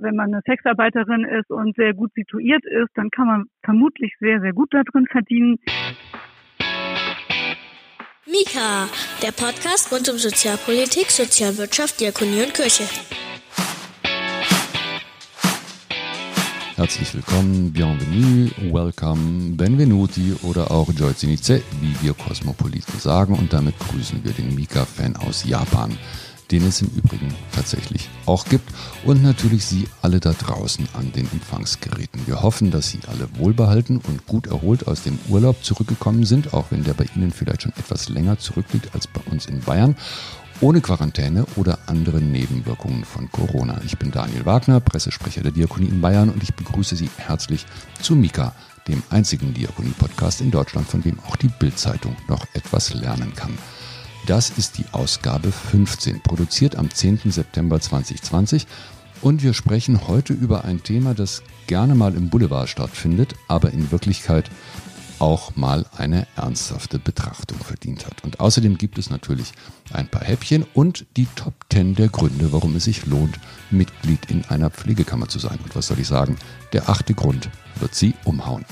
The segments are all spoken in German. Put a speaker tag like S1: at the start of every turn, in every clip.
S1: Wenn man eine Sexarbeiterin ist und sehr gut situiert ist, dann kann man vermutlich sehr, sehr gut darin verdienen.
S2: Mika, der Podcast rund um Sozialpolitik, Sozialwirtschaft, Diakonie und Kirche.
S3: Herzlich willkommen, bienvenue, welcome, benvenuti oder auch Joizinice, wie wir Kosmopoliten sagen. Und damit grüßen wir den Mika-Fan aus Japan den es im Übrigen tatsächlich auch gibt und natürlich Sie alle da draußen an den Empfangsgeräten. Wir hoffen, dass Sie alle wohlbehalten und gut erholt aus dem Urlaub zurückgekommen sind, auch wenn der bei Ihnen vielleicht schon etwas länger zurückliegt als bei uns in Bayern ohne Quarantäne oder andere Nebenwirkungen von Corona. Ich bin Daniel Wagner, Pressesprecher der Diakonie in Bayern und ich begrüße Sie herzlich zu Mika, dem einzigen Diakonie-Podcast in Deutschland, von dem auch die Bild-Zeitung noch etwas lernen kann. Das ist die Ausgabe 15, produziert am 10. September 2020. Und wir sprechen heute über ein Thema, das gerne mal im Boulevard stattfindet, aber in Wirklichkeit auch mal eine ernsthafte Betrachtung verdient hat. Und außerdem gibt es natürlich ein paar Häppchen und die Top 10 der Gründe, warum es sich lohnt, Mitglied in einer Pflegekammer zu sein. Und was soll ich sagen? Der achte Grund wird Sie umhauen.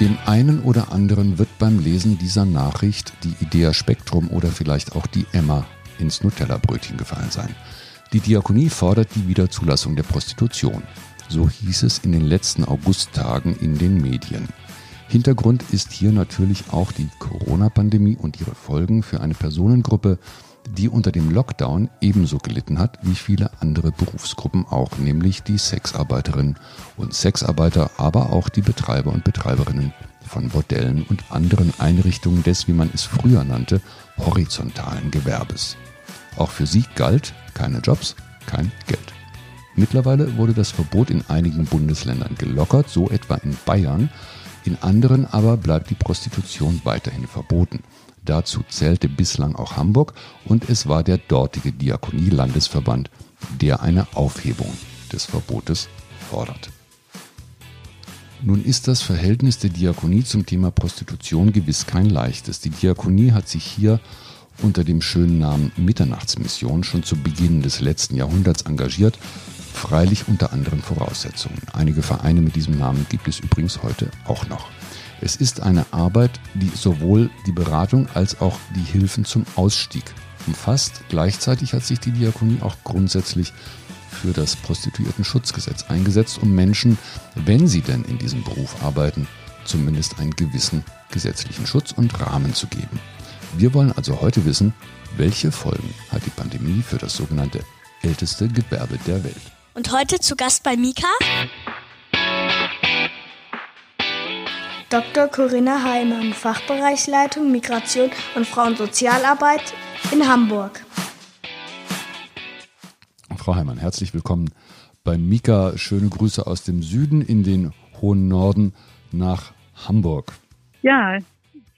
S3: Dem einen oder anderen wird beim Lesen dieser Nachricht die Idea Spektrum oder vielleicht auch die Emma ins Nutella-Brötchen gefallen sein. Die Diakonie fordert die Wiederzulassung der Prostitution. So hieß es in den letzten Augusttagen in den Medien. Hintergrund ist hier natürlich auch die Corona-Pandemie und ihre Folgen für eine Personengruppe, die unter dem Lockdown ebenso gelitten hat wie viele andere Berufsgruppen auch, nämlich die Sexarbeiterinnen und Sexarbeiter, aber auch die Betreiber und Betreiberinnen von Bordellen und anderen Einrichtungen des, wie man es früher nannte, horizontalen Gewerbes. Auch für sie galt keine Jobs, kein Geld. Mittlerweile wurde das Verbot in einigen Bundesländern gelockert, so etwa in Bayern, in anderen aber bleibt die Prostitution weiterhin verboten. Dazu zählte bislang auch Hamburg und es war der dortige Diakonie-Landesverband, der eine Aufhebung des Verbotes fordert. Nun ist das Verhältnis der Diakonie zum Thema Prostitution gewiss kein leichtes. Die Diakonie hat sich hier unter dem schönen Namen Mitternachtsmission schon zu Beginn des letzten Jahrhunderts engagiert, freilich unter anderen Voraussetzungen. Einige Vereine mit diesem Namen gibt es übrigens heute auch noch. Es ist eine Arbeit, die sowohl die Beratung als auch die Hilfen zum Ausstieg umfasst. Gleichzeitig hat sich die Diakonie auch grundsätzlich für das Prostituierten-Schutzgesetz eingesetzt, um Menschen, wenn sie denn in diesem Beruf arbeiten, zumindest einen gewissen gesetzlichen Schutz und Rahmen zu geben. Wir wollen also heute wissen, welche Folgen hat die Pandemie für das sogenannte älteste Gewerbe der Welt.
S2: Und heute zu Gast bei Mika
S4: Dr. Corinna Heimann, Fachbereichsleitung Migration und Frauensozialarbeit in Hamburg.
S3: Frau Heimann, herzlich willkommen bei Mika. Schöne Grüße aus dem Süden in den hohen Norden nach Hamburg.
S1: Ja,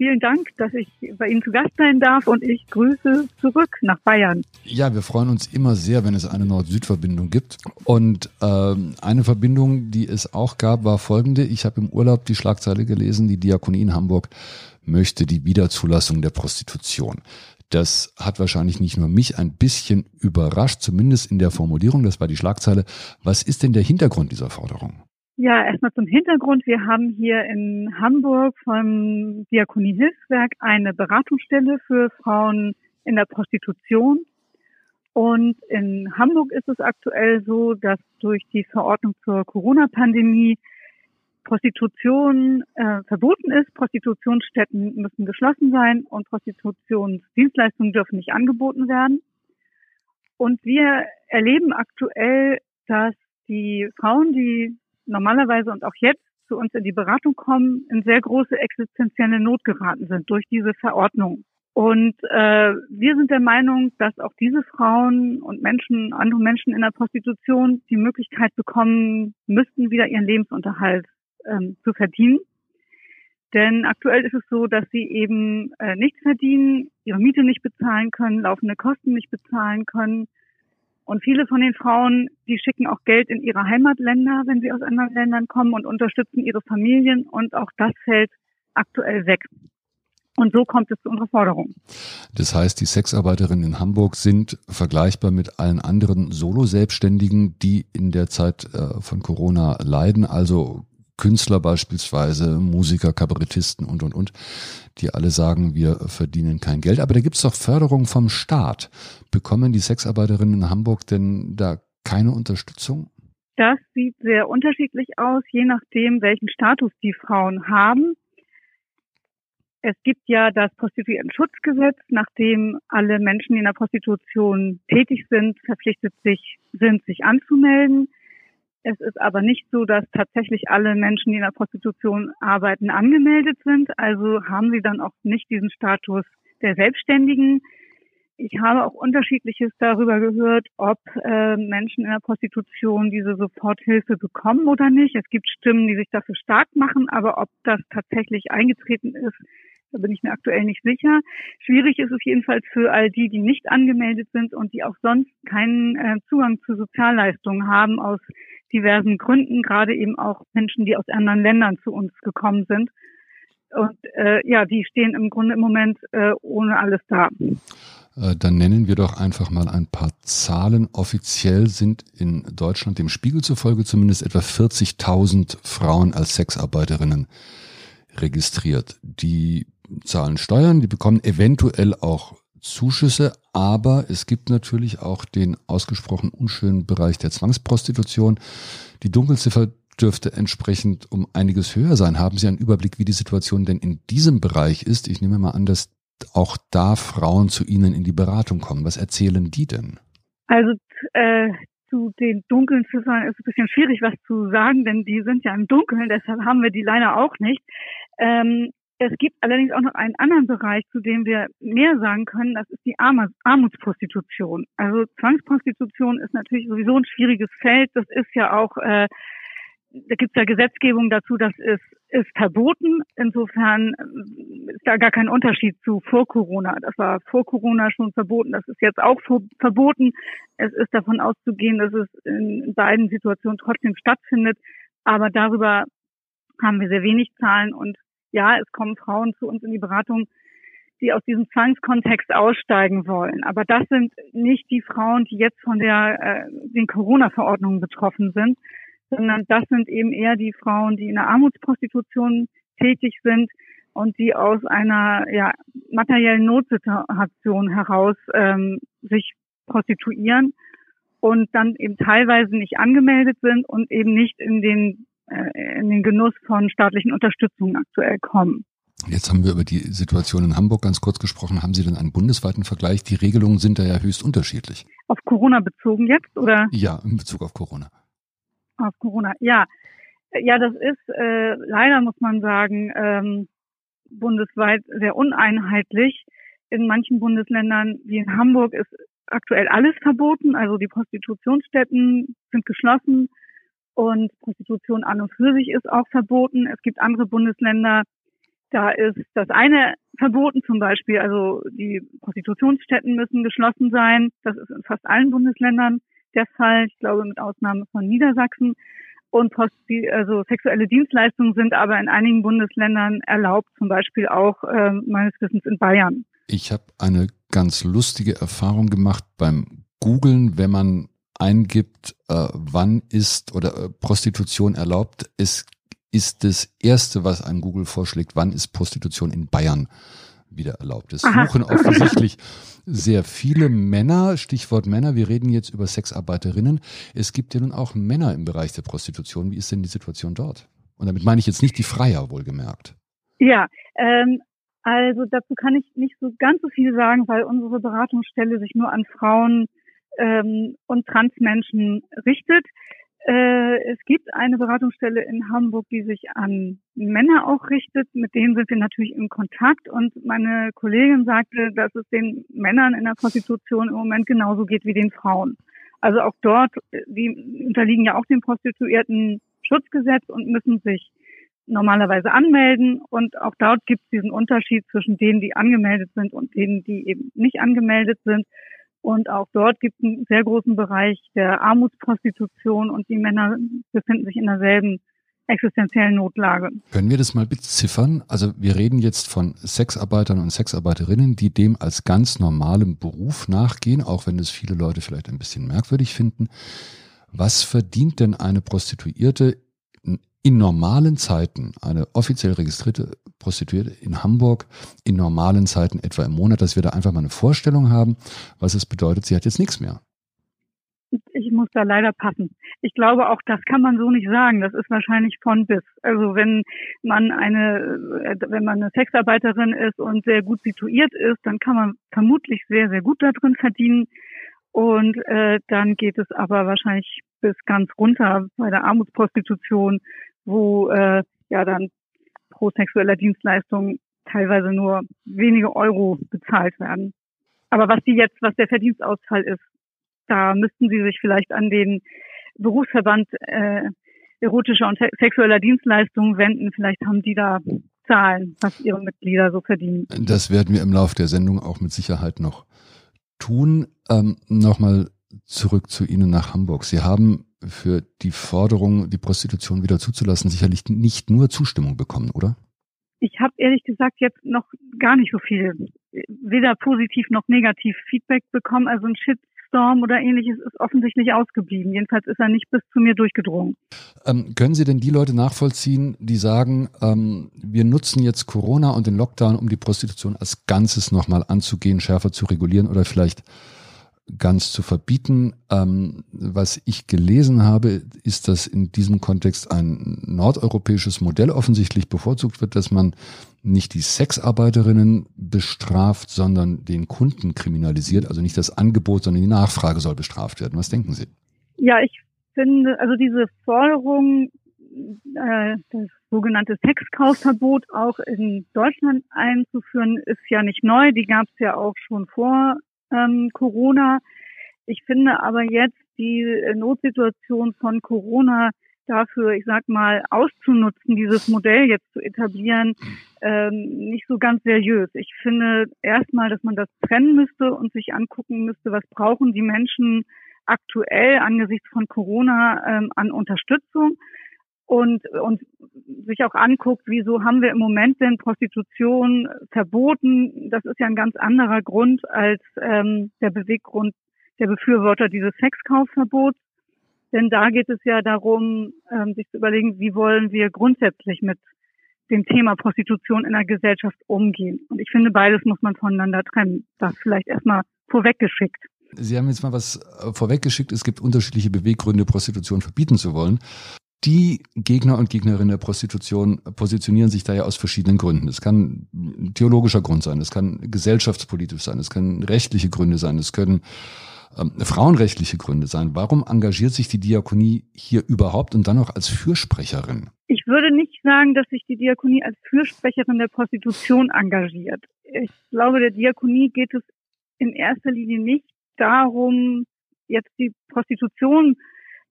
S1: Vielen Dank, dass ich bei Ihnen zu Gast sein darf und ich grüße zurück nach Bayern.
S3: Ja, wir freuen uns immer sehr, wenn es eine Nord-Süd-Verbindung gibt. Und ähm, eine Verbindung, die es auch gab, war folgende. Ich habe im Urlaub die Schlagzeile gelesen, die Diakonie in Hamburg möchte die Wiederzulassung der Prostitution. Das hat wahrscheinlich nicht nur mich ein bisschen überrascht, zumindest in der Formulierung, das war die Schlagzeile. Was ist denn der Hintergrund dieser Forderung?
S1: Ja, erstmal zum Hintergrund. Wir haben hier in Hamburg vom Diakonie Hilfswerk eine Beratungsstelle für Frauen in der Prostitution. Und in Hamburg ist es aktuell so, dass durch die Verordnung zur Corona-Pandemie Prostitution äh, verboten ist. Prostitutionsstätten müssen geschlossen sein und Prostitutionsdienstleistungen dürfen nicht angeboten werden. Und wir erleben aktuell, dass die Frauen, die normalerweise und auch jetzt zu uns in die Beratung kommen, in sehr große existenzielle Not geraten sind durch diese Verordnung. Und äh, wir sind der Meinung, dass auch diese Frauen und Menschen, andere Menschen in der Prostitution die Möglichkeit bekommen müssten, wieder ihren Lebensunterhalt ähm, zu verdienen. Denn aktuell ist es so, dass sie eben äh, nichts verdienen, ihre Miete nicht bezahlen können, laufende Kosten nicht bezahlen können und viele von den Frauen, die schicken auch Geld in ihre Heimatländer, wenn sie aus anderen Ländern kommen und unterstützen ihre Familien. Und auch das fällt aktuell weg. Und so kommt es zu unserer Forderung.
S3: Das heißt, die Sexarbeiterinnen in Hamburg sind vergleichbar mit allen anderen Solo-Selbstständigen, die in der Zeit äh, von Corona leiden, also Künstler beispielsweise, Musiker, Kabarettisten und, und, und, die alle sagen, wir verdienen kein Geld. Aber da gibt es doch Förderung vom Staat. Bekommen die Sexarbeiterinnen in Hamburg denn da keine Unterstützung?
S1: Das sieht sehr unterschiedlich aus, je nachdem, welchen Status die Frauen haben. Es gibt ja das Prostituiertenschutzgesetz, nachdem alle Menschen, die in der Prostitution tätig sind, verpflichtet sich, sind, sich anzumelden. Es ist aber nicht so, dass tatsächlich alle Menschen, die in der Prostitution arbeiten, angemeldet sind. Also haben sie dann auch nicht diesen Status der Selbstständigen. Ich habe auch unterschiedliches darüber gehört, ob äh, Menschen in der Prostitution diese Soforthilfe bekommen oder nicht. Es gibt Stimmen, die sich dafür stark machen, aber ob das tatsächlich eingetreten ist, da bin ich mir aktuell nicht sicher. Schwierig ist es jedenfalls für all die, die nicht angemeldet sind und die auch sonst keinen äh, Zugang zu Sozialleistungen haben aus diversen Gründen, gerade eben auch Menschen, die aus anderen Ländern zu uns gekommen sind. Und äh, ja, die stehen im Grunde im Moment äh, ohne alles da.
S3: Äh, dann nennen wir doch einfach mal ein paar Zahlen. Offiziell sind in Deutschland dem Spiegel zufolge zumindest etwa 40.000 Frauen als Sexarbeiterinnen registriert. Die zahlen Steuern, die bekommen eventuell auch Zuschüsse, aber es gibt natürlich auch den ausgesprochen unschönen Bereich der Zwangsprostitution. Die Dunkelziffer dürfte entsprechend um einiges höher sein. Haben Sie einen Überblick, wie die Situation denn in diesem Bereich ist? Ich nehme mal an, dass auch da Frauen zu Ihnen in die Beratung kommen. Was erzählen die denn?
S1: Also äh, zu den dunklen Ziffern ist ein bisschen schwierig, was zu sagen, denn die sind ja im Dunkeln, deshalb haben wir die leider auch nicht. Ähm, es gibt allerdings auch noch einen anderen Bereich, zu dem wir mehr sagen können, das ist die Armutsprostitution. Also Zwangsprostitution ist natürlich sowieso ein schwieriges Feld. Das ist ja auch, äh, da gibt es ja Gesetzgebung dazu, das ist, ist verboten. Insofern äh, ist da gar kein Unterschied zu vor Corona. Das war vor Corona schon verboten, das ist jetzt auch verboten. Es ist davon auszugehen, dass es in beiden Situationen trotzdem stattfindet. Aber darüber haben wir sehr wenig Zahlen und ja, es kommen Frauen zu uns in die Beratung, die aus diesem Zwangskontext aussteigen wollen. Aber das sind nicht die Frauen, die jetzt von der, äh, den Corona-Verordnungen betroffen sind, sondern das sind eben eher die Frauen, die in der Armutsprostitution tätig sind und die aus einer ja, materiellen Notsituation heraus ähm, sich prostituieren und dann eben teilweise nicht angemeldet sind und eben nicht in den in den Genuss von staatlichen Unterstützungen aktuell kommen.
S3: Jetzt haben wir über die Situation in Hamburg ganz kurz gesprochen. Haben Sie denn einen bundesweiten Vergleich? Die Regelungen sind da ja höchst unterschiedlich.
S1: Auf Corona bezogen jetzt, oder?
S3: Ja, in Bezug auf Corona.
S1: Auf Corona, ja. Ja, das ist äh, leider, muss man sagen, ähm, bundesweit sehr uneinheitlich. In manchen Bundesländern, wie in Hamburg, ist aktuell alles verboten. Also die Prostitutionsstätten sind geschlossen und Prostitution an und für sich ist auch verboten. Es gibt andere Bundesländer, da ist das eine verboten zum Beispiel, also die Prostitutionsstätten müssen geschlossen sein. Das ist in fast allen Bundesländern der Fall. Ich glaube mit Ausnahme von Niedersachsen. Und also sexuelle Dienstleistungen sind aber in einigen Bundesländern erlaubt, zum Beispiel auch äh, meines Wissens in Bayern.
S3: Ich habe eine ganz lustige Erfahrung gemacht beim Googlen, wenn man eingibt, äh, wann ist oder äh, Prostitution erlaubt, ist, ist das erste, was ein Google vorschlägt, wann ist Prostitution in Bayern wieder erlaubt. Es suchen offensichtlich sehr viele Männer, Stichwort Männer, wir reden jetzt über Sexarbeiterinnen. Es gibt ja nun auch Männer im Bereich der Prostitution. Wie ist denn die Situation dort? Und damit meine ich jetzt nicht die Freier, wohlgemerkt.
S1: Ja, ähm, also dazu kann ich nicht so ganz so viel sagen, weil unsere Beratungsstelle sich nur an Frauen ähm, und Transmenschen richtet. Äh, es gibt eine Beratungsstelle in Hamburg, die sich an Männer auch richtet. Mit denen sind wir natürlich in Kontakt. Und meine Kollegin sagte, dass es den Männern in der Prostitution im Moment genauso geht wie den Frauen. Also auch dort, die unterliegen ja auch dem Prostituierten Schutzgesetz und müssen sich normalerweise anmelden. Und auch dort gibt es diesen Unterschied zwischen denen, die angemeldet sind und denen, die eben nicht angemeldet sind. Und auch dort gibt es einen sehr großen Bereich der Armutsprostitution und die Männer befinden sich in derselben existenziellen Notlage.
S3: Können wir das mal beziffern? Also wir reden jetzt von Sexarbeitern und Sexarbeiterinnen, die dem als ganz normalem Beruf nachgehen, auch wenn das viele Leute vielleicht ein bisschen merkwürdig finden. Was verdient denn eine Prostituierte in normalen Zeiten, eine offiziell registrierte Prostituierte in Hamburg, in normalen Zeiten etwa im Monat, dass wir da einfach mal eine Vorstellung haben, was es bedeutet, sie hat jetzt nichts mehr?
S1: Ich muss da leider passen. Ich glaube, auch das kann man so nicht sagen. Das ist wahrscheinlich von bis. Also wenn man eine, wenn man eine Sexarbeiterin ist und sehr gut situiert ist, dann kann man vermutlich sehr, sehr gut da drin verdienen. Und äh, dann geht es aber wahrscheinlich bis ganz runter bei der Armutsprostitution, wo äh, ja dann pro sexueller Dienstleistung teilweise nur wenige Euro bezahlt werden. Aber was die jetzt, was der Verdienstausfall ist, da müssten Sie sich vielleicht an den Berufsverband äh, erotischer und sexueller Dienstleistungen wenden. Vielleicht haben die da Zahlen, was ihre Mitglieder so verdienen.
S3: Das werden wir im Laufe der Sendung auch mit Sicherheit noch tun. Ähm, Nochmal zurück zu Ihnen nach Hamburg. Sie haben für die Forderung, die Prostitution wieder zuzulassen, sicherlich nicht nur Zustimmung bekommen, oder?
S1: Ich habe ehrlich gesagt jetzt noch gar nicht so viel, weder positiv noch negativ Feedback bekommen. Also ein Shit Shitstorm oder ähnliches ist offensichtlich ausgeblieben. Jedenfalls ist er nicht bis zu mir durchgedrungen.
S3: Ähm, können Sie denn die Leute nachvollziehen, die sagen, ähm, wir nutzen jetzt Corona und den Lockdown, um die Prostitution als Ganzes nochmal anzugehen, schärfer zu regulieren oder vielleicht ganz zu verbieten. Ähm, was ich gelesen habe, ist, dass in diesem Kontext ein nordeuropäisches Modell offensichtlich bevorzugt wird, dass man nicht die Sexarbeiterinnen bestraft, sondern den Kunden kriminalisiert. Also nicht das Angebot, sondern die Nachfrage soll bestraft werden. Was denken Sie?
S1: Ja, ich finde, also diese Forderung, äh, das sogenannte Sexkaufverbot auch in Deutschland einzuführen, ist ja nicht neu. Die gab es ja auch schon vor ähm, Corona. Ich finde aber jetzt die äh, Notsituation von Corona dafür, ich sag mal, auszunutzen, dieses Modell jetzt zu etablieren, ähm, nicht so ganz seriös. Ich finde erstmal, dass man das trennen müsste und sich angucken müsste, was brauchen die Menschen aktuell angesichts von Corona ähm, an Unterstützung und, und sich auch anguckt, wieso haben wir im Moment denn Prostitution verboten. Das ist ja ein ganz anderer Grund als ähm, der Beweggrund der Befürworter dieses Sexkaufverbots. Denn da geht es ja darum, ähm, sich zu überlegen, wie wollen wir grundsätzlich mit dem Thema Prostitution in der Gesellschaft umgehen. Und ich finde, beides muss man voneinander trennen. Das vielleicht erstmal vorweggeschickt.
S3: Sie haben jetzt mal was äh, vorweggeschickt. Es gibt unterschiedliche Beweggründe, Prostitution verbieten zu wollen. Die Gegner und Gegnerinnen der Prostitution positionieren sich da ja aus verschiedenen Gründen. Es kann theologischer Grund sein, es kann gesellschaftspolitisch sein, es können rechtliche Gründe sein, es können ähm, frauenrechtliche Gründe sein. Warum engagiert sich die Diakonie hier überhaupt und dann auch als Fürsprecherin?
S1: Ich würde nicht sagen, dass sich die Diakonie als Fürsprecherin der Prostitution engagiert. Ich glaube, der Diakonie geht es in erster Linie nicht darum, jetzt die Prostitution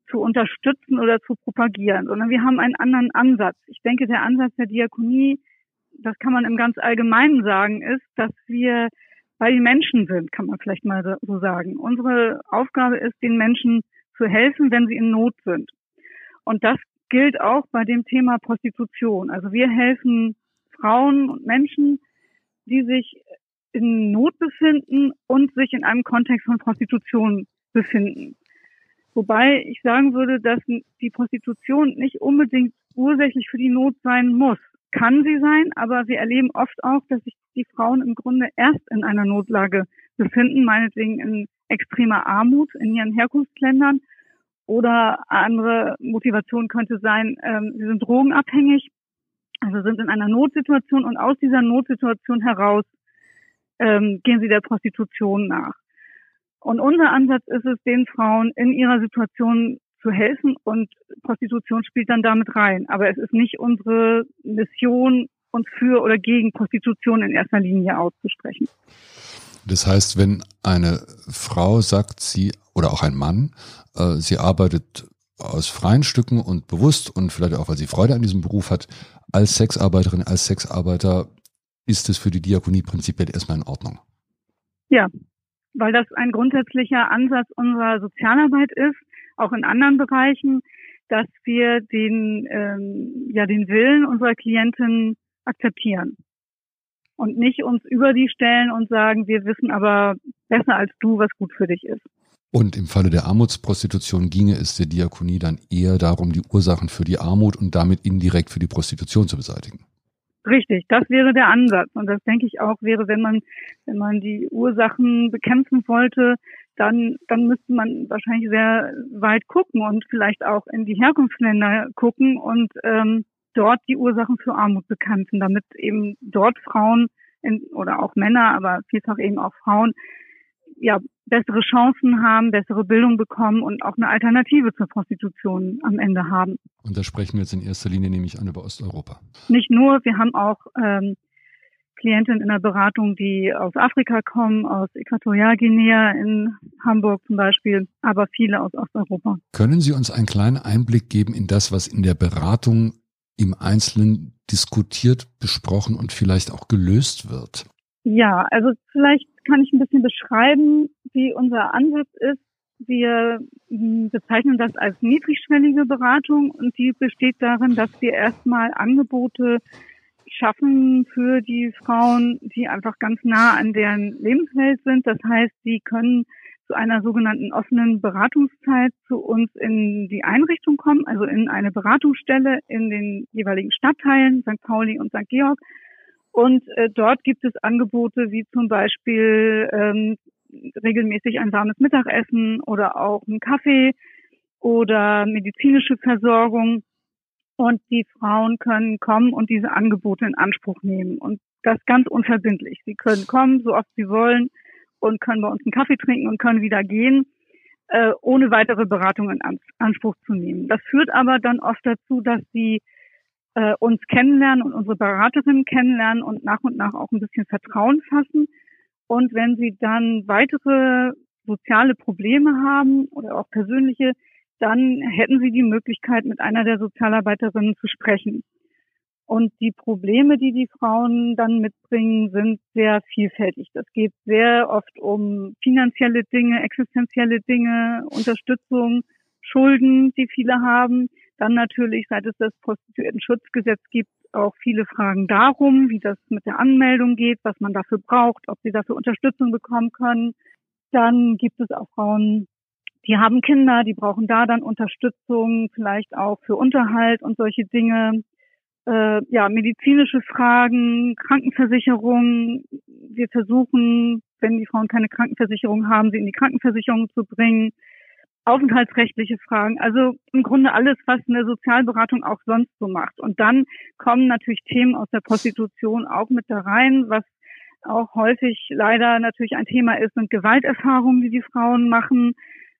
S1: zu unterstützen oder zu propagieren, sondern wir haben einen anderen Ansatz. Ich denke, der Ansatz der Diakonie, das kann man im ganz Allgemeinen sagen, ist, dass wir bei den Menschen sind, kann man vielleicht mal so sagen. Unsere Aufgabe ist, den Menschen zu helfen, wenn sie in Not sind. Und das gilt auch bei dem Thema Prostitution. Also wir helfen Frauen und Menschen, die sich in Not befinden und sich in einem Kontext von Prostitution befinden. Wobei ich sagen würde, dass die Prostitution nicht unbedingt ursächlich für die Not sein muss. Kann sie sein, aber wir erleben oft auch, dass sich die Frauen im Grunde erst in einer Notlage befinden, meinetwegen in extremer Armut in ihren Herkunftsländern. Oder andere Motivation könnte sein, ähm, sie sind drogenabhängig, also sind in einer Notsituation und aus dieser Notsituation heraus ähm, gehen sie der Prostitution nach. Und unser Ansatz ist es, den Frauen in ihrer Situation zu helfen und Prostitution spielt dann damit rein. Aber es ist nicht unsere Mission, uns für oder gegen Prostitution in erster Linie auszusprechen.
S3: Das heißt, wenn eine Frau sagt, sie oder auch ein Mann, äh, sie arbeitet aus freien Stücken und bewusst und vielleicht auch, weil sie Freude an diesem Beruf hat, als Sexarbeiterin, als Sexarbeiter, ist es für die Diakonie prinzipiell erstmal in Ordnung.
S1: Ja, weil das ein grundsätzlicher Ansatz unserer Sozialarbeit ist, auch in anderen Bereichen, dass wir den, ähm, ja, den Willen unserer Klienten akzeptieren und nicht uns über die stellen und sagen, wir wissen aber besser als du, was gut für dich ist.
S3: Und im Falle der Armutsprostitution ginge es der Diakonie dann eher darum, die Ursachen für die Armut und damit indirekt für die Prostitution zu beseitigen.
S1: Richtig, das wäre der Ansatz. Und das denke ich auch wäre, wenn man, wenn man die Ursachen bekämpfen wollte, dann, dann müsste man wahrscheinlich sehr weit gucken und vielleicht auch in die Herkunftsländer gucken und ähm, dort die Ursachen für Armut bekämpfen, damit eben dort Frauen in, oder auch Männer, aber vielfach eben auch Frauen, ja, bessere Chancen haben, bessere Bildung bekommen und auch eine Alternative zur Prostitution am Ende haben.
S3: Und da sprechen wir jetzt in erster Linie nämlich an über Osteuropa.
S1: Nicht nur, wir haben auch ähm, Klientinnen in der Beratung, die aus Afrika kommen, aus Äquatorialguinea in Hamburg zum Beispiel, aber viele aus Osteuropa.
S3: Können Sie uns einen kleinen Einblick geben in das, was in der Beratung im Einzelnen diskutiert, besprochen und vielleicht auch gelöst wird?
S1: Ja, also vielleicht kann ich ein bisschen beschreiben, wie unser Ansatz ist. Wir hm, bezeichnen das als niedrigschwellige Beratung und die besteht darin, dass wir erstmal Angebote schaffen für die Frauen, die einfach ganz nah an deren Lebenswelt sind. Das heißt, sie können zu einer sogenannten offenen Beratungszeit zu uns in die Einrichtung kommen, also in eine Beratungsstelle in den jeweiligen Stadtteilen, St. Pauli und St. Georg. Und äh, dort gibt es Angebote wie zum Beispiel ähm, regelmäßig ein warmes Mittagessen oder auch einen Kaffee oder medizinische Versorgung. Und die Frauen können kommen und diese Angebote in Anspruch nehmen. Und das ganz unverbindlich. Sie können kommen, so oft sie wollen und können bei uns einen Kaffee trinken und können wieder gehen, äh, ohne weitere Beratung in Anspruch zu nehmen. Das führt aber dann oft dazu, dass sie äh, uns kennenlernen und unsere Beraterinnen kennenlernen und nach und nach auch ein bisschen Vertrauen fassen. Und wenn sie dann weitere soziale Probleme haben oder auch persönliche, dann hätten sie die Möglichkeit, mit einer der Sozialarbeiterinnen zu sprechen. Und die Probleme, die die Frauen dann mitbringen, sind sehr vielfältig. Das geht sehr oft um finanzielle Dinge, existenzielle Dinge, Unterstützung, Schulden, die viele haben. Dann natürlich, seit es das Prostituiertenschutzgesetz gibt, auch viele Fragen darum, wie das mit der Anmeldung geht, was man dafür braucht, ob sie dafür Unterstützung bekommen können. Dann gibt es auch Frauen, die haben Kinder, die brauchen da dann Unterstützung, vielleicht auch für Unterhalt und solche Dinge. Äh, ja, medizinische Fragen, Krankenversicherung. Wir versuchen, wenn die Frauen keine Krankenversicherung haben, sie in die Krankenversicherung zu bringen aufenthaltsrechtliche Fragen, also im Grunde alles, was eine Sozialberatung auch sonst so macht. Und dann kommen natürlich Themen aus der Prostitution auch mit da rein, was auch häufig leider natürlich ein Thema ist, sind Gewalterfahrungen, die die Frauen machen,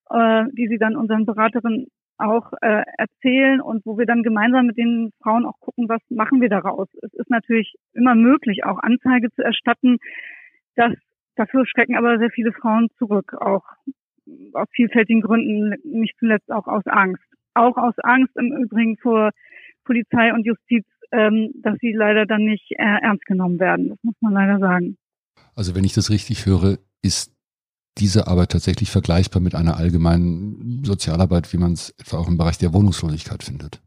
S1: äh, die sie dann unseren Beraterinnen auch äh, erzählen und wo wir dann gemeinsam mit den Frauen auch gucken, was machen wir daraus. Es ist natürlich immer möglich, auch Anzeige zu erstatten. Das, dafür schrecken aber sehr viele Frauen zurück, auch aus vielfältigen Gründen, nicht zuletzt auch aus Angst. Auch aus Angst im Übrigen vor Polizei und Justiz, ähm, dass sie leider dann nicht äh, ernst genommen werden. Das muss man leider sagen.
S3: Also wenn ich das richtig höre, ist diese Arbeit tatsächlich vergleichbar mit einer allgemeinen Sozialarbeit, wie man es etwa auch im Bereich der Wohnungslosigkeit findet?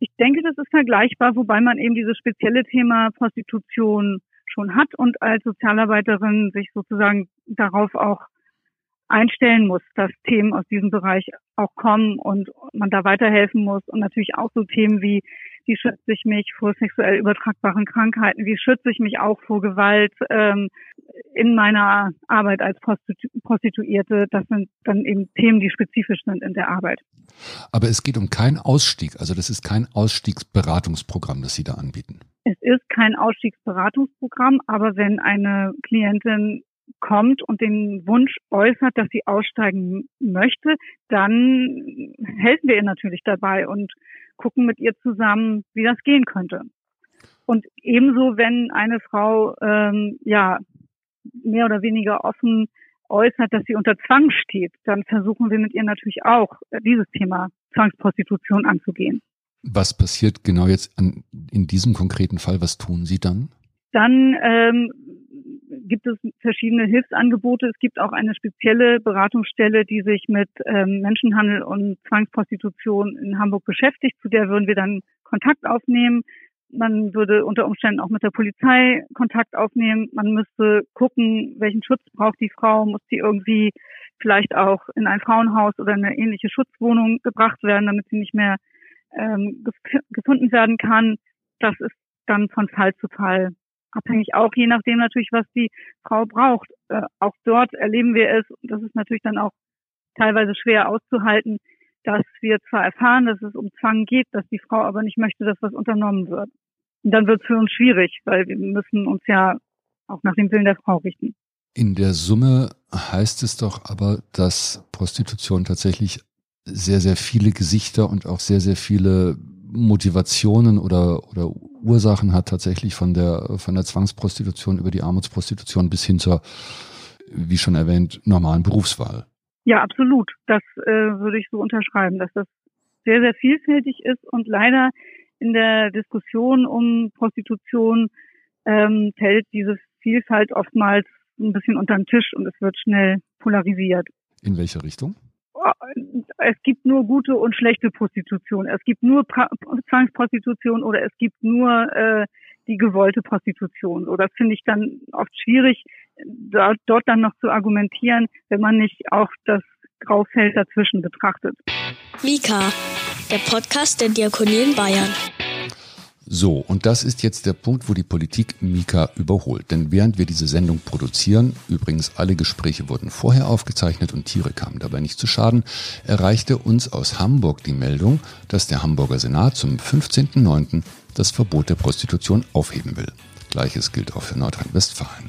S1: Ich denke, das ist vergleichbar, wobei man eben dieses spezielle Thema Prostitution schon hat und als Sozialarbeiterin sich sozusagen darauf auch einstellen muss, dass Themen aus diesem Bereich auch kommen und man da weiterhelfen muss und natürlich auch so Themen wie wie schütze ich mich vor sexuell übertragbaren Krankheiten, wie schütze ich mich auch vor Gewalt ähm, in meiner Arbeit als Prostitu Prostituierte. Das sind dann eben Themen, die spezifisch sind in der Arbeit.
S3: Aber es geht um keinen Ausstieg, also das ist kein Ausstiegsberatungsprogramm, das Sie da anbieten.
S1: Es ist kein Ausstiegsberatungsprogramm, aber wenn eine Klientin kommt und den Wunsch äußert, dass sie aussteigen möchte, dann helfen wir ihr natürlich dabei und gucken mit ihr zusammen, wie das gehen könnte. Und ebenso, wenn eine Frau ähm, ja mehr oder weniger offen äußert, dass sie unter Zwang steht, dann versuchen wir mit ihr natürlich auch dieses Thema Zwangsprostitution anzugehen.
S3: Was passiert genau jetzt an, in diesem konkreten Fall? Was tun Sie dann?
S1: Dann ähm, gibt es verschiedene Hilfsangebote. Es gibt auch eine spezielle Beratungsstelle, die sich mit ähm, Menschenhandel und Zwangsprostitution in Hamburg beschäftigt. Zu der würden wir dann Kontakt aufnehmen. Man würde unter Umständen auch mit der Polizei Kontakt aufnehmen. Man müsste gucken, welchen Schutz braucht die Frau. Muss sie irgendwie vielleicht auch in ein Frauenhaus oder eine ähnliche Schutzwohnung gebracht werden, damit sie nicht mehr ähm, gefunden werden kann. Das ist dann von Fall zu Fall abhängig, auch je nachdem natürlich, was die Frau braucht. Äh, auch dort erleben wir es, und das ist natürlich dann auch teilweise schwer auszuhalten, dass wir zwar erfahren, dass es um Zwang geht, dass die Frau aber nicht möchte, dass was unternommen wird. Und dann wird es für uns schwierig, weil wir müssen uns ja auch nach dem Willen der Frau richten.
S3: In der Summe heißt es doch aber, dass Prostitution tatsächlich sehr, sehr viele Gesichter und auch sehr, sehr viele Motivationen oder, oder Ursachen hat tatsächlich von der, von der Zwangsprostitution über die Armutsprostitution bis hin zur, wie schon erwähnt, normalen Berufswahl.
S1: Ja, absolut. Das äh, würde ich so unterschreiben, dass das sehr, sehr vielfältig ist und leider in der Diskussion um Prostitution ähm, fällt diese Vielfalt oftmals ein bisschen unter den Tisch und es wird schnell polarisiert.
S3: In welche Richtung?
S1: Es gibt nur gute und schlechte Prostitution. Es gibt nur Zwangsprostitution oder es gibt nur äh, die gewollte Prostitution. So, das finde ich dann oft schwierig, da, dort dann noch zu argumentieren, wenn man nicht auch das Graufeld dazwischen betrachtet.
S2: Mika, der Podcast der Diakonie in Bayern.
S3: So, und das ist jetzt der Punkt, wo die Politik Mika überholt. Denn während wir diese Sendung produzieren, übrigens alle Gespräche wurden vorher aufgezeichnet und Tiere kamen dabei nicht zu Schaden, erreichte uns aus Hamburg die Meldung, dass der Hamburger Senat zum 15.09. das Verbot der Prostitution aufheben will. Gleiches gilt auch für Nordrhein-Westfalen.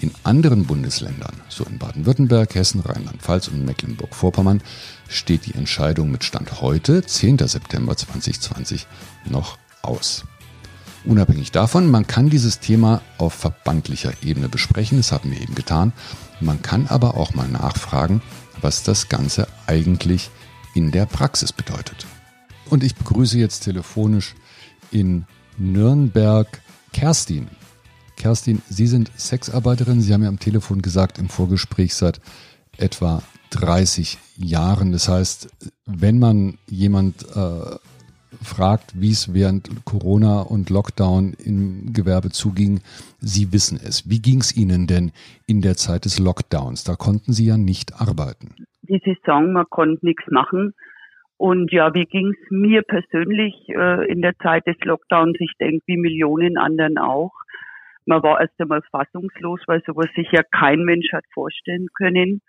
S3: In anderen Bundesländern, so in Baden-Württemberg, Hessen, Rheinland-Pfalz und Mecklenburg-Vorpommern, steht die Entscheidung mit Stand heute, 10. September 2020, noch aus. Unabhängig davon, man kann dieses Thema auf verbandlicher Ebene besprechen, das haben wir eben getan. Man kann aber auch mal nachfragen, was das Ganze eigentlich in der Praxis bedeutet. Und ich begrüße jetzt telefonisch in Nürnberg Kerstin. Kerstin, Sie sind Sexarbeiterin. Sie haben ja am Telefon gesagt, im Vorgespräch seit etwa 30 Jahren. Das heißt, wenn man jemand äh, fragt, wie es während Corona und Lockdown im Gewerbe zuging, Sie wissen es. Wie ging es Ihnen denn in der Zeit des Lockdowns? Da konnten Sie ja nicht arbeiten.
S5: Wie Sie sagen, man konnte nichts machen. Und ja, wie ging es mir persönlich äh, in der Zeit des Lockdowns? Ich denke, wie Millionen anderen auch. Man war erst einmal fassungslos, weil sowas sich ja kein Mensch hat vorstellen können.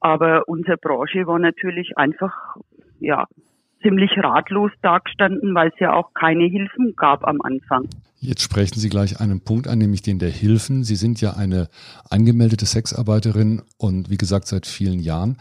S5: Aber unsere Branche war natürlich einfach, ja, ziemlich ratlos dagestanden, weil es ja auch keine Hilfen gab am Anfang.
S3: Jetzt sprechen Sie gleich einen Punkt an, nämlich den der Hilfen. Sie sind ja eine angemeldete Sexarbeiterin und wie gesagt seit vielen Jahren.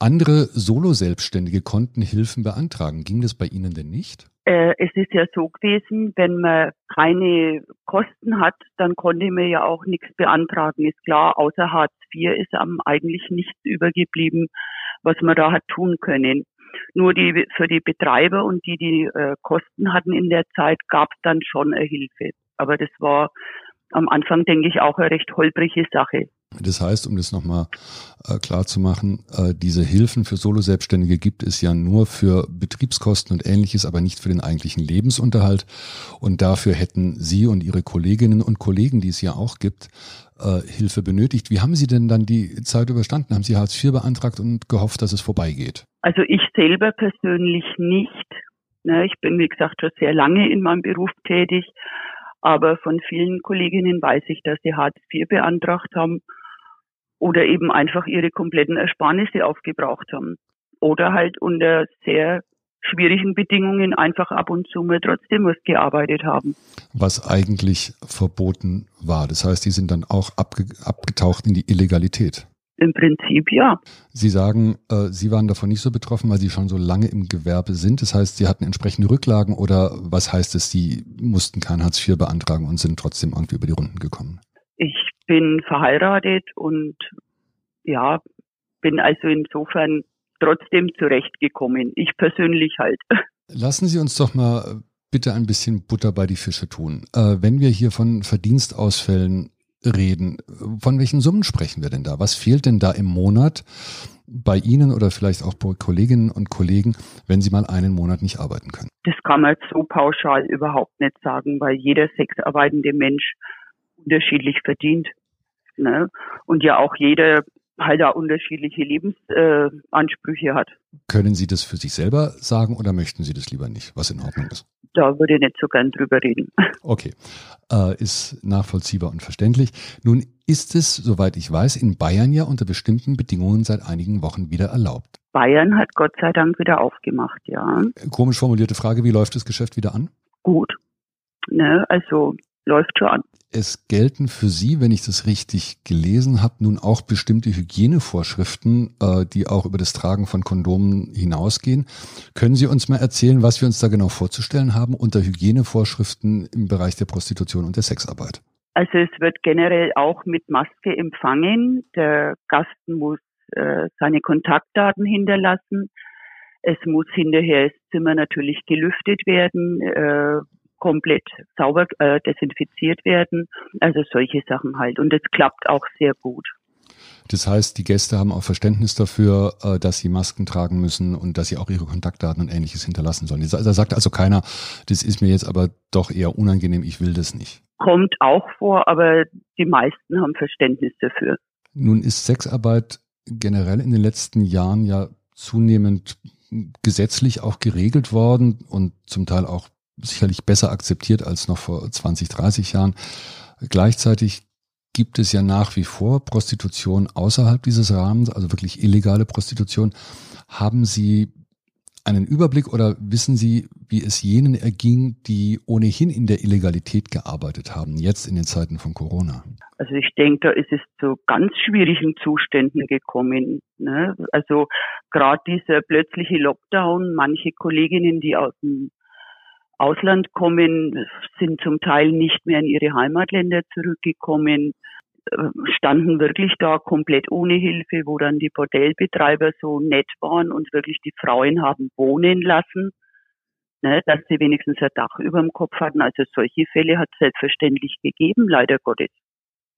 S3: Andere Solo-Selbstständige konnten Hilfen beantragen. Ging das bei Ihnen denn nicht?
S5: Äh, es ist ja so gewesen, wenn man keine Kosten hat, dann konnte man ja auch nichts beantragen. Ist klar, außer Hartz IV ist einem eigentlich nichts übergeblieben, was man da hat tun können. Nur die, für die Betreiber und die, die äh, Kosten hatten in der Zeit, gab es dann schon eine Hilfe. Aber das war am Anfang, denke ich, auch eine recht holprige Sache.
S3: Das heißt, um das nochmal äh, klar zu machen, äh, diese Hilfen für Solo-Selbstständige gibt es ja nur für Betriebskosten und ähnliches, aber nicht für den eigentlichen Lebensunterhalt. Und dafür hätten Sie und Ihre Kolleginnen und Kollegen, die es ja auch gibt, äh, Hilfe benötigt. Wie haben Sie denn dann die Zeit überstanden? Haben Sie Hartz IV beantragt und gehofft, dass es vorbeigeht?
S5: Also ich selber persönlich nicht. Ne, ich bin, wie gesagt, schon sehr lange in meinem Beruf tätig, aber von vielen Kolleginnen weiß ich, dass sie Hartz IV beantragt haben oder eben einfach ihre kompletten Ersparnisse aufgebraucht haben. Oder halt unter sehr schwierigen Bedingungen einfach ab und zu mal trotzdem was gearbeitet haben.
S3: Was eigentlich verboten war. Das heißt, die sind dann auch abge abgetaucht in die Illegalität.
S5: Im Prinzip ja.
S3: Sie sagen, äh, Sie waren davon nicht so betroffen, weil Sie schon so lange im Gewerbe sind. Das heißt, Sie hatten entsprechende Rücklagen oder was heißt es, Sie mussten kein Hartz IV beantragen und sind trotzdem irgendwie über die Runden gekommen?
S5: Ich bin verheiratet und ja, bin also insofern trotzdem zurechtgekommen. Ich persönlich halt.
S3: Lassen Sie uns doch mal bitte ein bisschen Butter bei die Fische tun. Äh, wenn wir hier von Verdienstausfällen reden. Von welchen Summen sprechen wir denn da? Was fehlt denn da im Monat bei Ihnen oder vielleicht auch bei Kolleginnen und Kollegen, wenn Sie mal einen Monat nicht arbeiten können?
S5: Das kann man so pauschal überhaupt nicht sagen, weil jeder sexarbeitende Mensch unterschiedlich verdient. Ne? Und ja auch jeder halt auch unterschiedliche Lebensansprüche äh, hat.
S3: Können Sie das für sich selber sagen oder möchten Sie das lieber nicht, was in Ordnung ist?
S5: Da würde ich nicht so gern drüber reden.
S3: Okay, äh, ist nachvollziehbar und verständlich. Nun ist es, soweit ich weiß, in Bayern ja unter bestimmten Bedingungen seit einigen Wochen wieder erlaubt.
S5: Bayern hat Gott sei Dank wieder aufgemacht, ja.
S3: Komisch formulierte Frage, wie läuft das Geschäft wieder an?
S5: Gut. Ne, also läuft schon an.
S3: Es gelten für Sie, wenn ich das richtig gelesen habe, nun auch bestimmte Hygienevorschriften, äh, die auch über das Tragen von Kondomen hinausgehen. Können Sie uns mal erzählen, was wir uns da genau vorzustellen haben unter Hygienevorschriften im Bereich der Prostitution und der Sexarbeit?
S5: Also es wird generell auch mit Maske empfangen. Der Gast muss äh, seine Kontaktdaten hinterlassen. Es muss hinterher das Zimmer natürlich gelüftet werden. Äh, komplett sauber äh, desinfiziert werden. Also solche Sachen halt. Und es klappt auch sehr gut.
S3: Das heißt, die Gäste haben auch Verständnis dafür, äh, dass sie Masken tragen müssen und dass sie auch ihre Kontaktdaten und ähnliches hinterlassen sollen. Da sagt also keiner, das ist mir jetzt aber doch eher unangenehm, ich will das nicht.
S5: Kommt auch vor, aber die meisten haben Verständnis dafür.
S3: Nun ist Sexarbeit generell in den letzten Jahren ja zunehmend gesetzlich auch geregelt worden und zum Teil auch sicherlich besser akzeptiert als noch vor 20, 30 Jahren. Gleichzeitig gibt es ja nach wie vor Prostitution außerhalb dieses Rahmens, also wirklich illegale Prostitution. Haben Sie einen Überblick oder wissen Sie, wie es jenen erging, die ohnehin in der Illegalität gearbeitet haben, jetzt in den Zeiten von Corona?
S5: Also ich denke, da ist es zu ganz schwierigen Zuständen gekommen. Ne? Also gerade dieser plötzliche Lockdown, manche Kolleginnen, die aus dem Ausland kommen, sind zum Teil nicht mehr in ihre Heimatländer zurückgekommen, äh, standen wirklich da komplett ohne Hilfe, wo dann die Bordellbetreiber so nett waren und wirklich die Frauen haben wohnen lassen, ne, dass sie wenigstens ein Dach über dem Kopf hatten. Also solche Fälle hat es selbstverständlich gegeben, leider Gottes.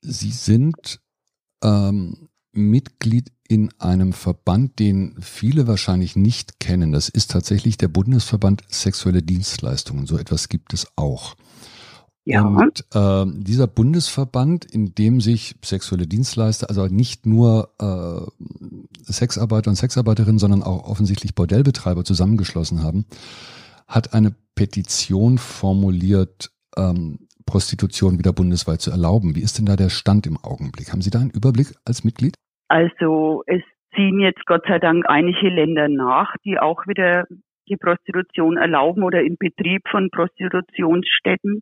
S3: Sie sind ähm, Mitglied in einem Verband, den viele wahrscheinlich nicht kennen. Das ist tatsächlich der Bundesverband Sexuelle Dienstleistungen. So etwas gibt es auch. Ja. Und äh, dieser Bundesverband, in dem sich sexuelle Dienstleister, also nicht nur äh, Sexarbeiter und Sexarbeiterinnen, sondern auch offensichtlich Bordellbetreiber zusammengeschlossen haben, hat eine Petition formuliert, ähm, Prostitution wieder bundesweit zu erlauben. Wie ist denn da der Stand im Augenblick? Haben Sie da einen Überblick als Mitglied?
S5: Also es ziehen jetzt Gott sei Dank einige Länder nach, die auch wieder die Prostitution erlauben oder in Betrieb von Prostitutionsstätten.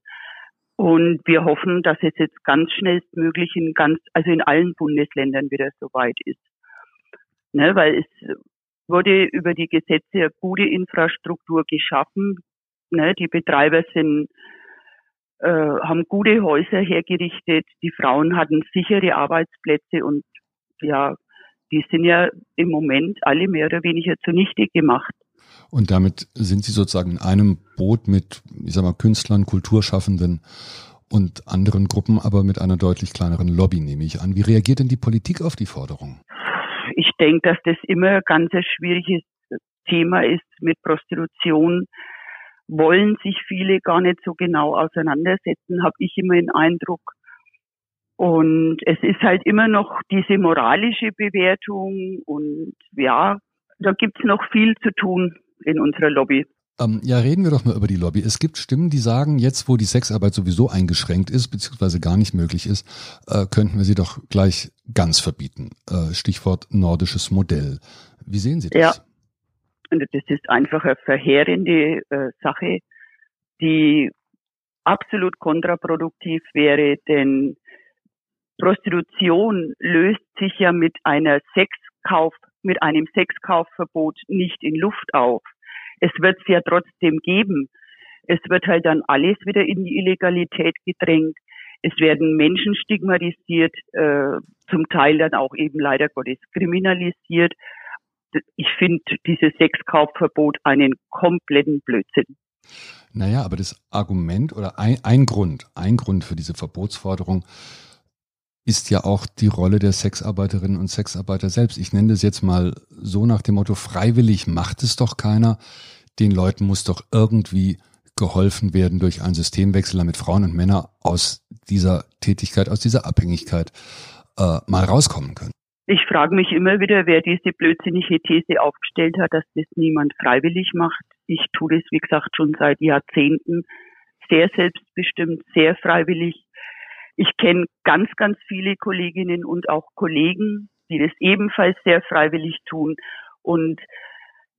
S5: Und wir hoffen, dass es jetzt ganz schnellstmöglich in ganz, also in allen Bundesländern wieder soweit ist. Ne, weil es wurde über die Gesetze eine gute Infrastruktur geschaffen. Ne, die Betreiber sind, äh, haben gute Häuser hergerichtet. Die Frauen hatten sichere Arbeitsplätze und ja, die sind ja im Moment alle mehr oder weniger zunichte gemacht.
S3: Und damit sind Sie sozusagen in einem Boot mit, ich sag mal, Künstlern, Kulturschaffenden und anderen Gruppen, aber mit einer deutlich kleineren Lobby, nehme ich an. Wie reagiert denn die Politik auf die Forderung?
S5: Ich denke, dass das immer ganz ein schwieriges Thema ist mit Prostitution. Wollen sich viele gar nicht so genau auseinandersetzen, habe ich immer den Eindruck. Und es ist halt immer noch diese moralische Bewertung und ja, da gibt's noch viel zu tun in unserer Lobby.
S3: Ähm, ja, reden wir doch mal über die Lobby. Es gibt Stimmen, die sagen, jetzt wo die Sexarbeit sowieso eingeschränkt ist, beziehungsweise gar nicht möglich ist, äh, könnten wir sie doch gleich ganz verbieten. Äh, Stichwort nordisches Modell. Wie sehen Sie das?
S5: Ja, und das ist einfach eine verheerende äh, Sache, die absolut kontraproduktiv wäre, denn Prostitution löst sich ja mit einer Sexkauf, mit einem Sexkaufverbot nicht in Luft auf. Es wird es ja trotzdem geben. Es wird halt dann alles wieder in die Illegalität gedrängt. Es werden Menschen stigmatisiert, äh, zum Teil dann auch eben leider Gottes kriminalisiert. Ich finde dieses Sexkaufverbot einen kompletten Blödsinn.
S3: Naja, aber das Argument oder ein, ein Grund, ein Grund für diese Verbotsforderung ist ja auch die Rolle der Sexarbeiterinnen und Sexarbeiter selbst. Ich nenne das jetzt mal so nach dem Motto, freiwillig macht es doch keiner. Den Leuten muss doch irgendwie geholfen werden durch einen Systemwechsel, damit Frauen und Männer aus dieser Tätigkeit, aus dieser Abhängigkeit äh, mal rauskommen können.
S5: Ich frage mich immer wieder, wer diese blödsinnige These aufgestellt hat, dass das niemand freiwillig macht. Ich tue das, wie gesagt, schon seit Jahrzehnten sehr selbstbestimmt, sehr freiwillig. Ich kenne ganz, ganz viele Kolleginnen und auch Kollegen, die das ebenfalls sehr freiwillig tun. Und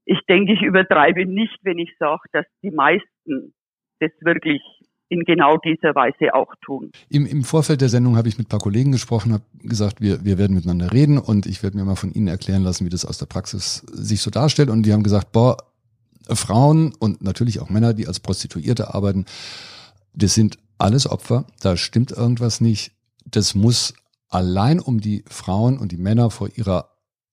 S5: ich denke, ich übertreibe nicht, wenn ich sage, dass die meisten das wirklich in genau dieser Weise auch tun.
S3: Im, Im Vorfeld der Sendung habe ich mit ein paar Kollegen gesprochen, habe gesagt, wir, wir werden miteinander reden und ich werde mir mal von Ihnen erklären lassen, wie das aus der Praxis sich so darstellt. Und die haben gesagt, boah, Frauen und natürlich auch Männer, die als Prostituierte arbeiten, das sind alles Opfer, da stimmt irgendwas nicht. Das muss allein um die Frauen und die Männer vor ihrer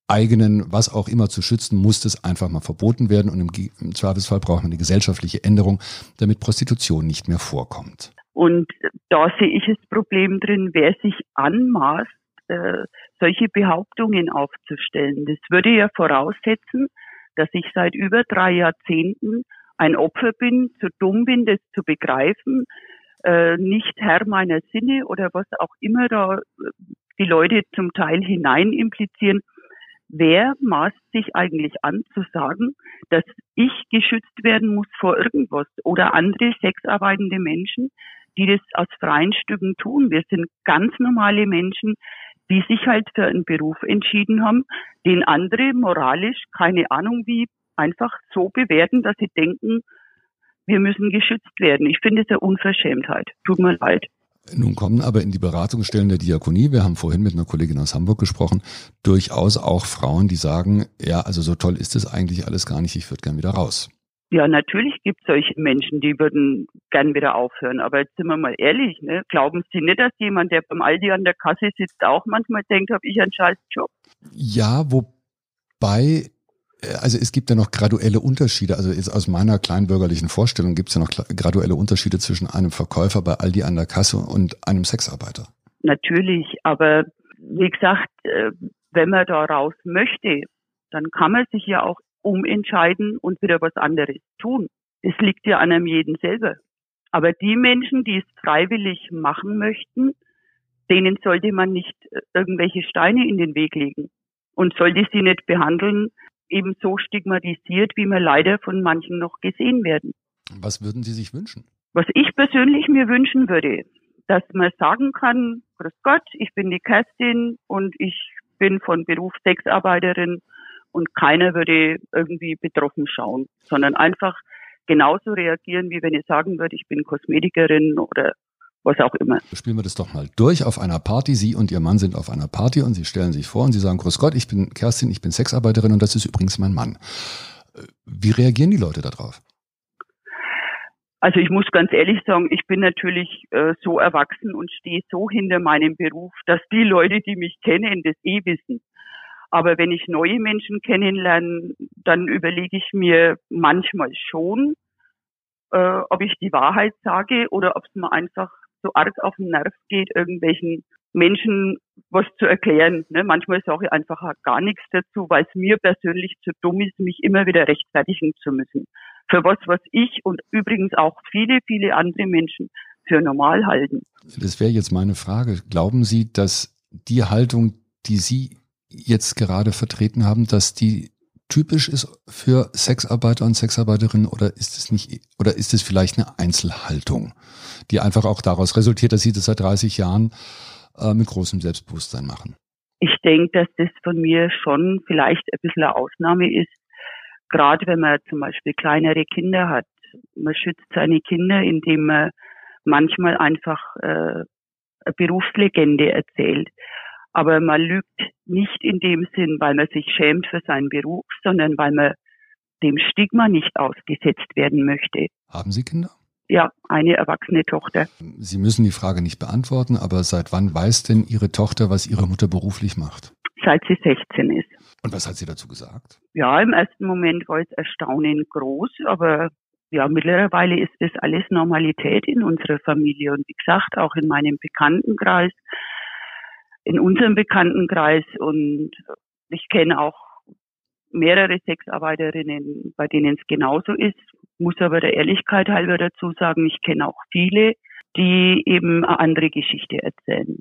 S3: eigenen, was auch immer zu schützen, muss das einfach mal verboten werden. Und im, im Zweifelsfall braucht man eine gesellschaftliche Änderung, damit Prostitution nicht mehr vorkommt.
S5: Und da sehe ich das Problem drin, wer sich anmaßt, äh, solche Behauptungen aufzustellen. Das würde ja voraussetzen, dass ich seit über drei Jahrzehnten ein Opfer bin, zu dumm bin, das zu begreifen, äh, nicht Herr meiner Sinne oder was auch immer da äh, die Leute zum Teil hinein implizieren. Wer maßt sich eigentlich an zu sagen, dass ich geschützt werden muss vor irgendwas oder andere sexarbeitende Menschen, die das aus freien Stücken tun? Wir sind ganz normale Menschen, die sich halt für einen Beruf entschieden haben, den andere moralisch, keine Ahnung wie, einfach so bewerten, dass sie denken, wir müssen geschützt werden. Ich finde es eine Unverschämtheit. Tut mir leid.
S3: Nun kommen aber in die Beratungsstellen der Diakonie, wir haben vorhin mit einer Kollegin aus Hamburg gesprochen, durchaus auch Frauen, die sagen, ja, also so toll ist es eigentlich alles gar nicht, ich würde gern wieder raus.
S5: Ja, natürlich gibt es solche Menschen, die würden gern wieder aufhören. Aber jetzt sind wir mal ehrlich, ne? glauben Sie nicht, dass jemand, der beim Aldi an der Kasse sitzt, auch manchmal denkt, habe ich einen scheiß Job?
S3: Ja, wobei also es gibt ja noch graduelle Unterschiede. Also jetzt aus meiner kleinbürgerlichen Vorstellung gibt es ja noch graduelle Unterschiede zwischen einem Verkäufer bei Aldi an der Kasse und einem Sexarbeiter.
S5: Natürlich, aber wie gesagt, äh, wenn man da raus möchte, dann kann man sich ja auch umentscheiden und wieder was anderes tun. Es liegt ja an einem jeden selber. Aber die Menschen, die es freiwillig machen möchten, denen sollte man nicht äh, irgendwelche Steine in den Weg legen und sollte sie nicht behandeln, eben so stigmatisiert, wie wir leider von manchen noch gesehen werden.
S3: Was würden Sie sich wünschen?
S5: Was ich persönlich mir wünschen würde, dass man sagen kann, Grüß Gott, ich bin die Kerstin und ich bin von Beruf Sexarbeiterin und keiner würde irgendwie betroffen schauen, sondern einfach genauso reagieren, wie wenn ich sagen würde, ich bin Kosmetikerin oder was auch immer.
S3: Spielen wir das doch mal durch auf einer Party. Sie und Ihr Mann sind auf einer Party und Sie stellen sich vor und Sie sagen, Grüß Gott, ich bin Kerstin, ich bin Sexarbeiterin und das ist übrigens mein Mann. Wie reagieren die Leute darauf?
S5: Also ich muss ganz ehrlich sagen, ich bin natürlich äh, so erwachsen und stehe so hinter meinem Beruf, dass die Leute, die mich kennen, das eh wissen. Aber wenn ich neue Menschen kennenlerne, dann überlege ich mir manchmal schon, äh, ob ich die Wahrheit sage oder ob es mir einfach so arg auf den Nerv geht, irgendwelchen Menschen was zu erklären. Ne? Manchmal sage ich einfach gar nichts dazu, weil es mir persönlich zu dumm ist, mich immer wieder rechtfertigen zu müssen. Für was, was ich und übrigens auch viele, viele andere Menschen für normal halten.
S3: Das wäre jetzt meine Frage. Glauben Sie, dass die Haltung, die Sie jetzt gerade vertreten haben, dass die typisch ist für Sexarbeiter und Sexarbeiterinnen oder ist es nicht, oder ist es vielleicht eine Einzelhaltung, die einfach auch daraus resultiert, dass Sie das seit 30 Jahren äh, mit großem Selbstbewusstsein machen?
S5: Ich denke, dass das von mir schon vielleicht ein bisschen eine Ausnahme ist. Gerade wenn man zum Beispiel kleinere Kinder hat. Man schützt seine Kinder, indem man manchmal einfach äh, eine Berufslegende erzählt. Aber man lügt nicht in dem Sinn, weil man sich schämt für seinen Beruf, sondern weil man dem Stigma nicht ausgesetzt werden möchte.
S3: Haben Sie Kinder?
S5: Ja, eine erwachsene Tochter.
S3: Sie müssen die Frage nicht beantworten, aber seit wann weiß denn Ihre Tochter, was Ihre Mutter beruflich macht?
S5: Seit sie 16 ist.
S3: Und was hat sie dazu gesagt?
S5: Ja, im ersten Moment war es Erstaunen groß, aber ja, mittlerweile ist das alles Normalität in unserer Familie und wie gesagt, auch in meinem Bekanntenkreis in unserem Bekanntenkreis und ich kenne auch mehrere Sexarbeiterinnen, bei denen es genauso ist, muss aber der Ehrlichkeit halber dazu sagen, ich kenne auch viele, die eben eine andere Geschichte erzählen,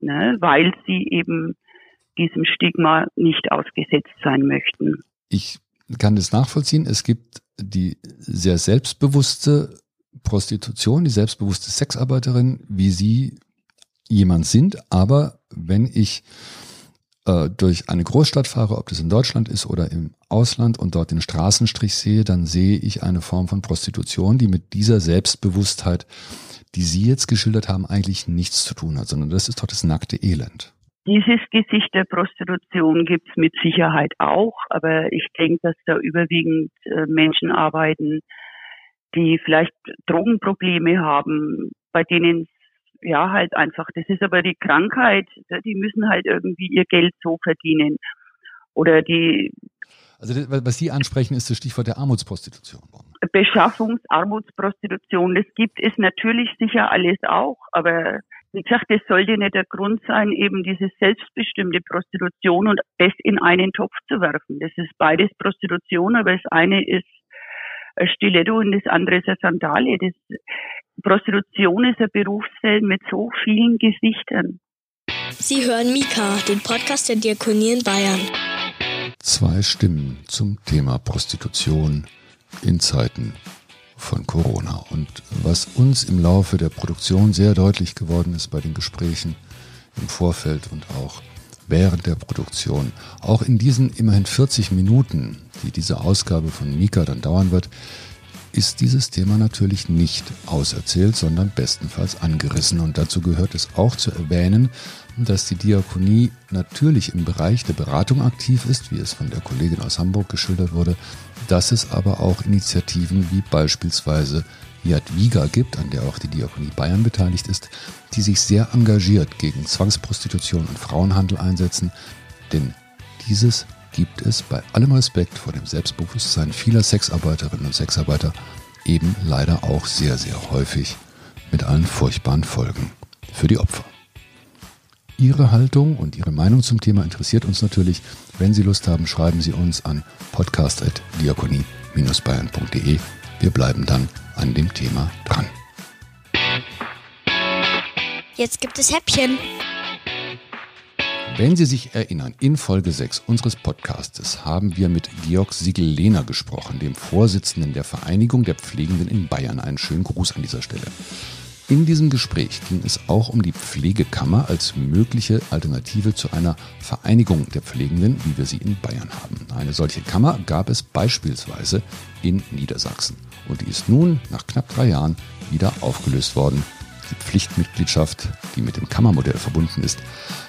S5: ne, weil sie eben diesem Stigma nicht ausgesetzt sein möchten.
S3: Ich kann das nachvollziehen. Es gibt die sehr selbstbewusste Prostitution, die selbstbewusste Sexarbeiterin, wie sie jemand sind. Aber wenn ich äh, durch eine Großstadt fahre, ob das in Deutschland ist oder im Ausland und dort den Straßenstrich sehe, dann sehe ich eine Form von Prostitution, die mit dieser Selbstbewusstheit, die Sie jetzt geschildert haben, eigentlich nichts zu tun hat, sondern das ist doch das nackte Elend.
S5: Dieses Gesicht der Prostitution gibt es mit Sicherheit auch, aber ich denke, dass da überwiegend äh, Menschen arbeiten, die vielleicht Drogenprobleme haben, bei denen ja halt einfach, das ist aber die Krankheit, die müssen halt irgendwie ihr Geld so verdienen. Oder die
S3: also was Sie ansprechen, ist das Stichwort der Armutsprostitution.
S5: Beschaffungsarmutsprostitution, das gibt es natürlich sicher alles auch, aber wie gesagt, das sollte nicht der Grund sein, eben diese selbstbestimmte Prostitution und das in einen Topf zu werfen. Das ist beides Prostitution, aber das eine ist Stiletto und das andere ist eine Sandale. Das, Prostitution ist ein Berufsfeld mit so vielen Gesichtern.
S2: Sie hören Mika, den Podcast der Diakonie in Bayern.
S3: Zwei Stimmen zum Thema Prostitution in Zeiten von Corona. Und was uns im Laufe der Produktion sehr deutlich geworden ist bei den Gesprächen im Vorfeld und auch während der Produktion, auch in diesen immerhin 40 Minuten, die diese Ausgabe von Mika dann dauern wird, ist dieses Thema natürlich nicht auserzählt, sondern bestenfalls angerissen. Und dazu gehört es auch zu erwähnen, dass die Diakonie natürlich im Bereich der Beratung aktiv ist, wie es von der Kollegin aus Hamburg geschildert wurde, dass es aber auch Initiativen wie beispielsweise Jadwiga gibt, an der auch die Diakonie Bayern beteiligt ist, die sich sehr engagiert gegen Zwangsprostitution und Frauenhandel einsetzen, denn dieses gibt es bei allem Respekt vor dem Selbstbewusstsein vieler Sexarbeiterinnen und Sexarbeiter eben leider auch sehr, sehr häufig mit allen furchtbaren Folgen für die Opfer. Ihre Haltung und Ihre Meinung zum Thema interessiert uns natürlich. Wenn Sie Lust haben, schreiben Sie uns an podcast.diakonie-bayern.de. Wir bleiben dann an dem Thema dran.
S2: Jetzt gibt es Häppchen.
S3: Wenn Sie sich erinnern, in Folge 6 unseres Podcastes haben wir mit Georg Siegel-Lehner gesprochen, dem Vorsitzenden der Vereinigung der Pflegenden in Bayern. Einen schönen Gruß an dieser Stelle. In diesem Gespräch ging es auch um die Pflegekammer als mögliche Alternative zu einer Vereinigung der Pflegenden, wie wir sie in Bayern haben. Eine solche Kammer gab es beispielsweise in Niedersachsen und die ist nun nach knapp drei Jahren wieder aufgelöst worden. Die Pflichtmitgliedschaft, die mit dem Kammermodell verbunden ist,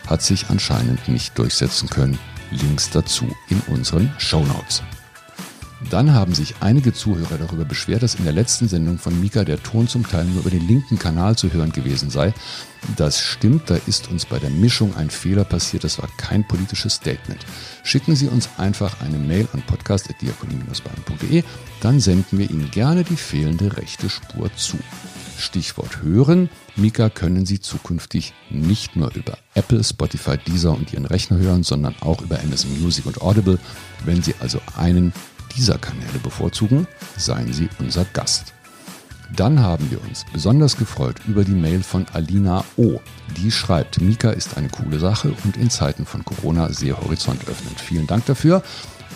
S3: hat sich anscheinend nicht durchsetzen können. Links dazu in unseren Show Notes. Dann haben sich einige Zuhörer darüber beschwert, dass in der letzten Sendung von Mika der Ton zum Teil nur über den linken Kanal zu hören gewesen sei. Das stimmt, da ist uns bei der Mischung ein Fehler passiert, das war kein politisches Statement. Schicken Sie uns einfach eine Mail an podcast.diakonie-bayern.de, dann senden wir Ihnen gerne die fehlende rechte Spur zu. Stichwort hören. Mika können Sie zukünftig nicht nur über Apple, Spotify, Deezer und Ihren Rechner hören, sondern auch über Amazon Music und Audible. Wenn Sie also einen dieser Kanäle bevorzugen, seien Sie unser Gast. Dann haben wir uns besonders gefreut über die Mail von Alina O. Die schreibt, Mika ist eine coole Sache und in Zeiten von Corona sehr horizontöffnend. Vielen Dank dafür.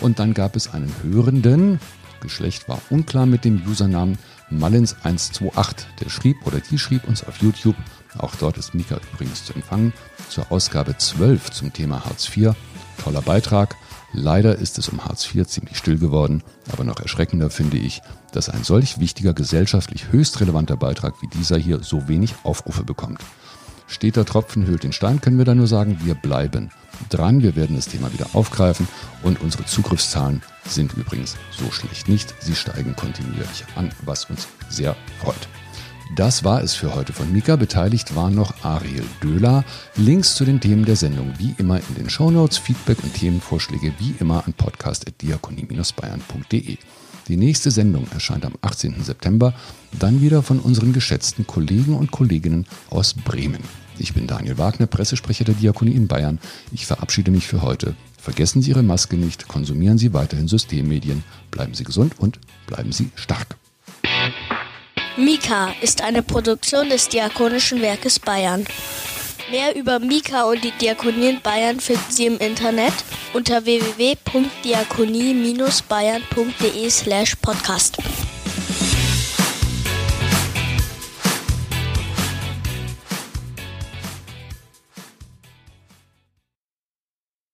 S3: Und dann gab es einen Hörenden, Geschlecht war unklar mit dem Usernamen Malins128. Der schrieb oder die schrieb uns auf YouTube, auch dort ist Mika übrigens zu empfangen, zur Ausgabe 12 zum Thema Hartz IV. Toller Beitrag. Leider ist es um Hartz IV ziemlich still geworden, aber noch erschreckender finde ich, dass ein solch wichtiger gesellschaftlich höchst relevanter Beitrag wie dieser hier so wenig Aufrufe bekommt. Steter Tropfen hüllt den Stein, können wir da nur sagen, wir bleiben dran, wir werden das Thema wieder aufgreifen und unsere Zugriffszahlen sind übrigens so schlecht nicht, sie steigen kontinuierlich an, was uns sehr freut. Das war es für heute von Mika. Beteiligt war noch Ariel Döhler. Links zu den Themen der Sendung wie immer in den Shownotes, Feedback und Themenvorschläge wie immer an podcast.diakonie-bayern.de. Die nächste Sendung erscheint am 18. September, dann wieder von unseren geschätzten Kollegen und Kolleginnen aus Bremen. Ich bin Daniel Wagner, Pressesprecher der Diakonie in Bayern. Ich verabschiede mich für heute. Vergessen Sie Ihre Maske nicht, konsumieren Sie weiterhin Systemmedien, bleiben Sie gesund und bleiben Sie stark.
S2: Mika ist eine Produktion des Diakonischen Werkes Bayern. Mehr über Mika und die Diakonie in Bayern finden Sie im Internet unter www.diakonie-bayern.de slash podcast.